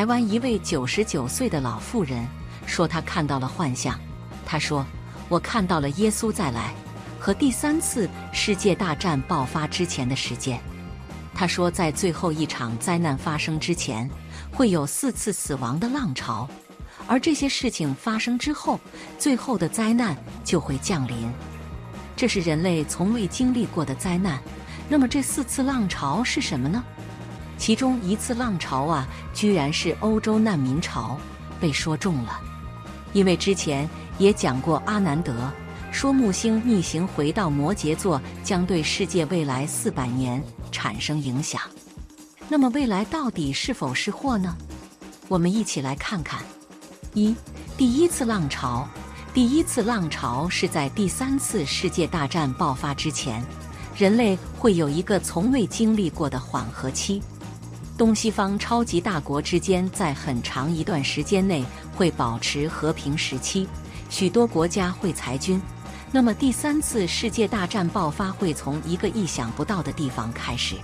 台湾一位九十九岁的老妇人说，她看到了幻象。她说：“我看到了耶稣再来和第三次世界大战爆发之前的时间。”她说，在最后一场灾难发生之前，会有四次死亡的浪潮，而这些事情发生之后，最后的灾难就会降临。这是人类从未经历过的灾难。那么，这四次浪潮是什么呢？其中一次浪潮啊，居然是欧洲难民潮，被说中了。因为之前也讲过，阿南德说木星逆行回到摩羯座，将对世界未来四百年产生影响。那么未来到底是否是祸呢？我们一起来看看。一，第一次浪潮，第一次浪潮是在第三次世界大战爆发之前，人类会有一个从未经历过的缓和期。东西方超级大国之间在很长一段时间内会保持和平时期，许多国家会裁军。那么第三次世界大战爆发会从一个意想不到的地方开始。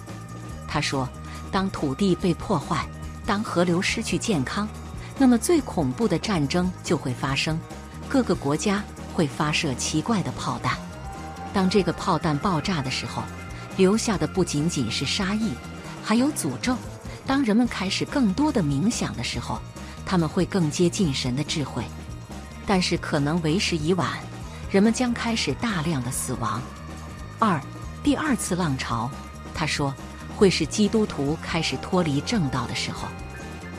他说：“当土地被破坏，当河流失去健康，那么最恐怖的战争就会发生。各个国家会发射奇怪的炮弹。当这个炮弹爆炸的时候，留下的不仅仅是杀意，还有诅咒。”当人们开始更多的冥想的时候，他们会更接近神的智慧。但是可能为时已晚，人们将开始大量的死亡。二，第二次浪潮，他说会是基督徒开始脱离正道的时候，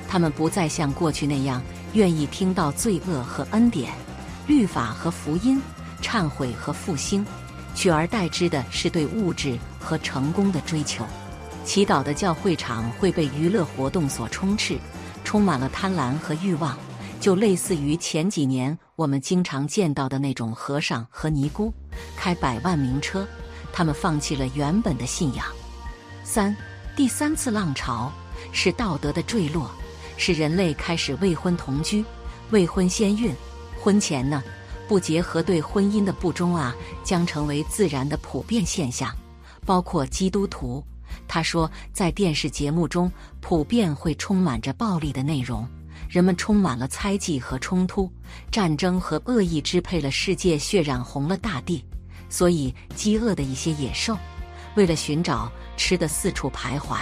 他们不再像过去那样愿意听到罪恶和恩典、律法和福音、忏悔和复兴，取而代之的是对物质和成功的追求。祈祷的教会场会被娱乐活动所充斥，充满了贪婪和欲望，就类似于前几年我们经常见到的那种和尚和尼姑，开百万名车。他们放弃了原本的信仰。三，第三次浪潮是道德的坠落，是人类开始未婚同居、未婚先孕，婚前呢不结合，对婚姻的不忠啊，将成为自然的普遍现象，包括基督徒。他说，在电视节目中，普遍会充满着暴力的内容，人们充满了猜忌和冲突，战争和恶意支配了世界，血染红了大地。所以，饥饿的一些野兽，为了寻找吃的，四处徘徊，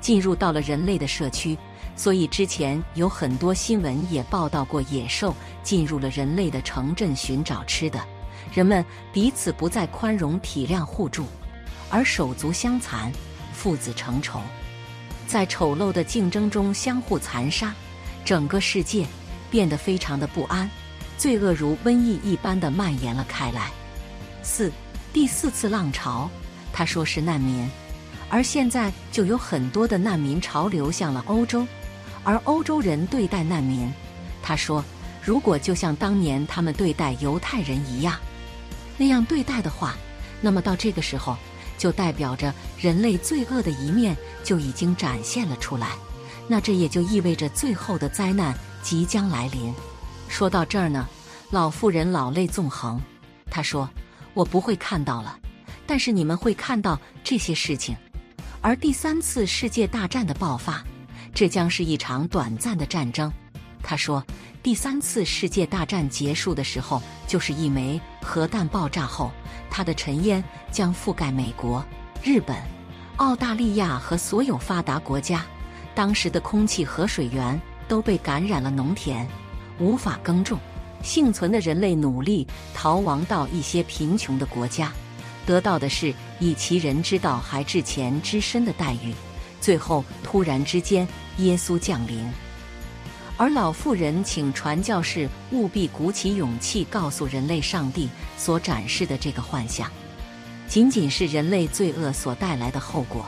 进入到了人类的社区。所以，之前有很多新闻也报道过，野兽进入了人类的城镇寻找吃的，人们彼此不再宽容、体谅、互助，而手足相残。父子成仇，在丑陋的竞争中相互残杀，整个世界变得非常的不安，罪恶如瘟疫一般的蔓延了开来。四，第四次浪潮，他说是难民，而现在就有很多的难民潮流向了欧洲，而欧洲人对待难民，他说如果就像当年他们对待犹太人一样那样对待的话，那么到这个时候。就代表着人类罪恶的一面就已经展现了出来，那这也就意味着最后的灾难即将来临。说到这儿呢，老妇人老泪纵横。她说：“我不会看到了，但是你们会看到这些事情。而第三次世界大战的爆发，这将是一场短暂的战争。”他说：“第三次世界大战结束的时候，就是一枚核弹爆炸后。”它的尘烟将覆盖美国、日本、澳大利亚和所有发达国家。当时的空气和水源都被感染了，农田无法耕种。幸存的人类努力逃亡到一些贫穷的国家，得到的是以其人之道还治钱之身的待遇。最后，突然之间，耶稣降临。而老妇人请传教士务必鼓起勇气，告诉人类上帝所展示的这个幻象，仅仅是人类罪恶所带来的后果。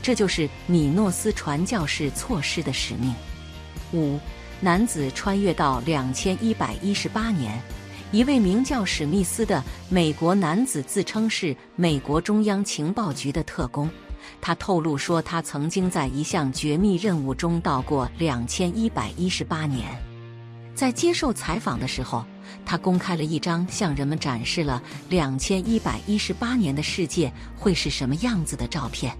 这就是米诺斯传教士错失的使命。五男子穿越到两千一百一十八年，一位名叫史密斯的美国男子自称是美国中央情报局的特工。他透露说，他曾经在一项绝密任务中到过两千一百一十八年。在接受采访的时候，他公开了一张向人们展示了两千一百一十八年的世界会是什么样子的照片。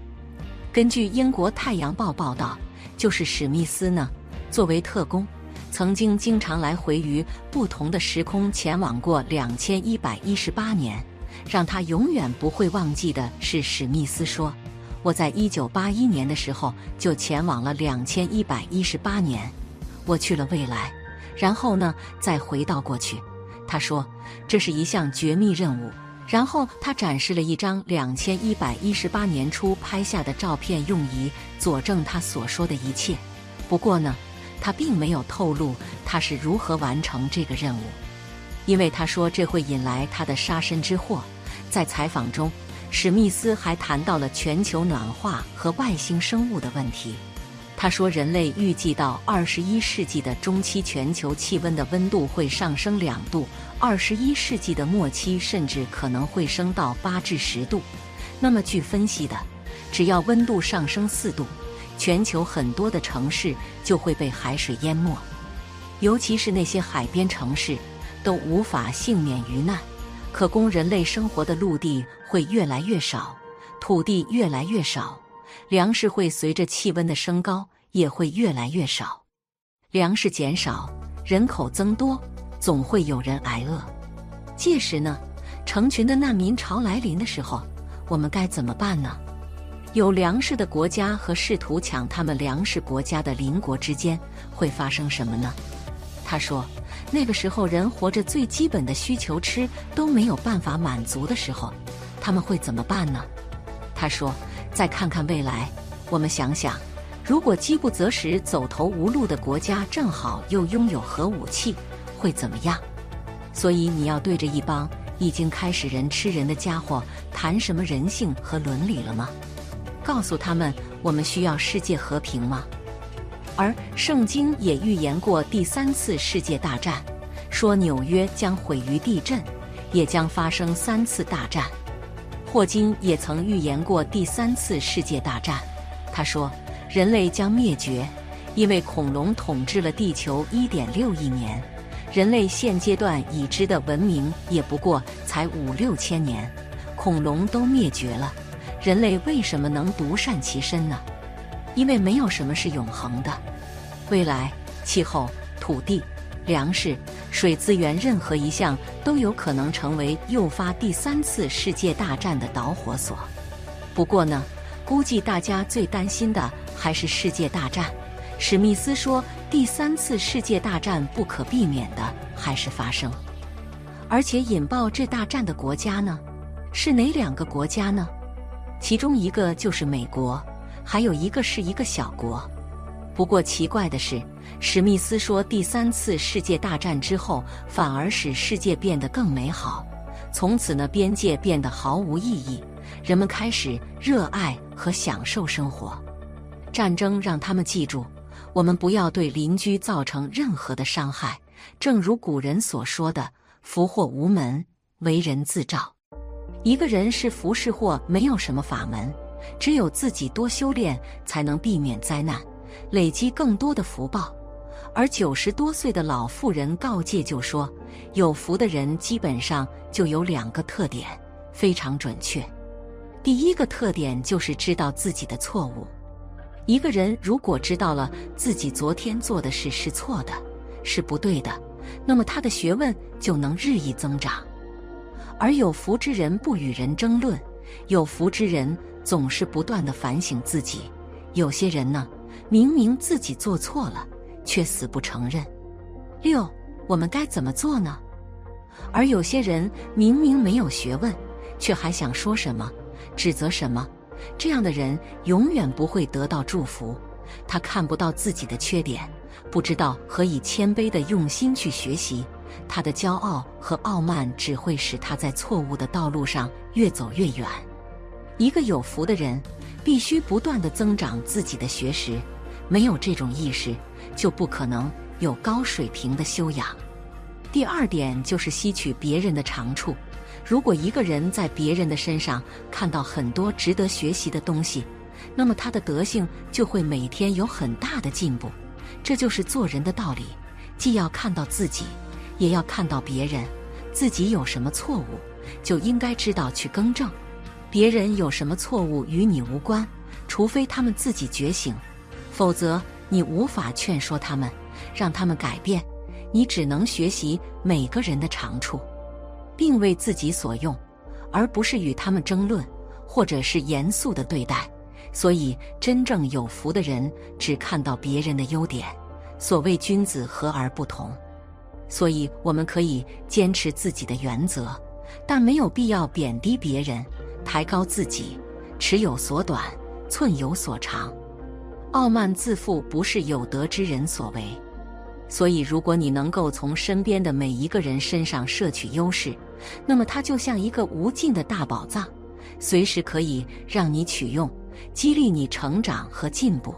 根据英国《太阳报》报道，就是史密斯呢作为特工，曾经经常来回于不同的时空前往过两千一百一十八年。让他永远不会忘记的是，史密斯说：“我在一九八一年的时候就前往了两千一百一十八年，我去了未来，然后呢再回到过去。”他说：“这是一项绝密任务。”然后他展示了一张两千一百一十八年初拍下的照片，用以佐证他所说的一切。不过呢，他并没有透露他是如何完成这个任务，因为他说这会引来他的杀身之祸。在采访中，史密斯还谈到了全球暖化和外星生物的问题。他说，人类预计到二十一世纪的中期，全球气温的温度会上升两度；二十一世纪的末期，甚至可能会升到八至十度。那么，据分析的，只要温度上升四度，全球很多的城市就会被海水淹没，尤其是那些海边城市，都无法幸免于难。可供人类生活的陆地会越来越少，土地越来越少。粮食会随着气温的升高也会越来越少，粮食减少，人口增多，总会有人挨饿。届时呢，成群的难民潮来临的时候，我们该怎么办呢？有粮食的国家和试图抢他们粮食国家的邻国之间会发生什么呢？他说，那个时候人活着最基本的需求吃都没有办法满足的时候，他们会怎么办呢？他说。再看看未来，我们想想，如果饥不择食、走投无路的国家正好又拥有核武器，会怎么样？所以你要对着一帮已经开始人吃人的家伙谈什么人性和伦理了吗？告诉他们我们需要世界和平吗？而圣经也预言过第三次世界大战，说纽约将毁于地震，也将发生三次大战。霍金也曾预言过第三次世界大战。他说：“人类将灭绝，因为恐龙统治了地球一点六亿年。人类现阶段已知的文明也不过才五六千年，恐龙都灭绝了，人类为什么能独善其身呢？因为没有什么是永恒的。未来、气候、土地。”粮食、水资源，任何一项都有可能成为诱发第三次世界大战的导火索。不过呢，估计大家最担心的还是世界大战。史密斯说，第三次世界大战不可避免的还是发生，而且引爆这大战的国家呢，是哪两个国家呢？其中一个就是美国，还有一个是一个小国。不过奇怪的是。史密斯说：“第三次世界大战之后，反而使世界变得更美好。从此呢，边界变得毫无意义，人们开始热爱和享受生活。战争让他们记住，我们不要对邻居造成任何的伤害。正如古人所说的：‘福祸无门，为人自照。’一个人是福是祸，没有什么法门，只有自己多修炼，才能避免灾难，累积更多的福报。”而九十多岁的老妇人告诫就说：“有福的人基本上就有两个特点，非常准确。第一个特点就是知道自己的错误。一个人如果知道了自己昨天做的事是错的，是不对的，那么他的学问就能日益增长。而有福之人不与人争论，有福之人总是不断的反省自己。有些人呢，明明自己做错了。”却死不承认。六，我们该怎么做呢？而有些人明明没有学问，却还想说什么、指责什么，这样的人永远不会得到祝福。他看不到自己的缺点，不知道何以谦卑的用心去学习。他的骄傲和傲慢只会使他在错误的道路上越走越远。一个有福的人，必须不断的增长自己的学识。没有这种意识。就不可能有高水平的修养。第二点就是吸取别人的长处。如果一个人在别人的身上看到很多值得学习的东西，那么他的德性就会每天有很大的进步。这就是做人的道理，既要看到自己，也要看到别人。自己有什么错误，就应该知道去更正；别人有什么错误与你无关，除非他们自己觉醒，否则。你无法劝说他们，让他们改变。你只能学习每个人的长处，并为自己所用，而不是与他们争论，或者是严肃的对待。所以，真正有福的人只看到别人的优点。所谓君子和而不同。所以，我们可以坚持自己的原则，但没有必要贬低别人，抬高自己。尺有所短，寸有所长。傲慢自负不是有德之人所为。所以，如果你能够从身边的每一个人身上摄取优势，那么它就像一个无尽的大宝藏，随时可以让你取用，激励你成长和进步。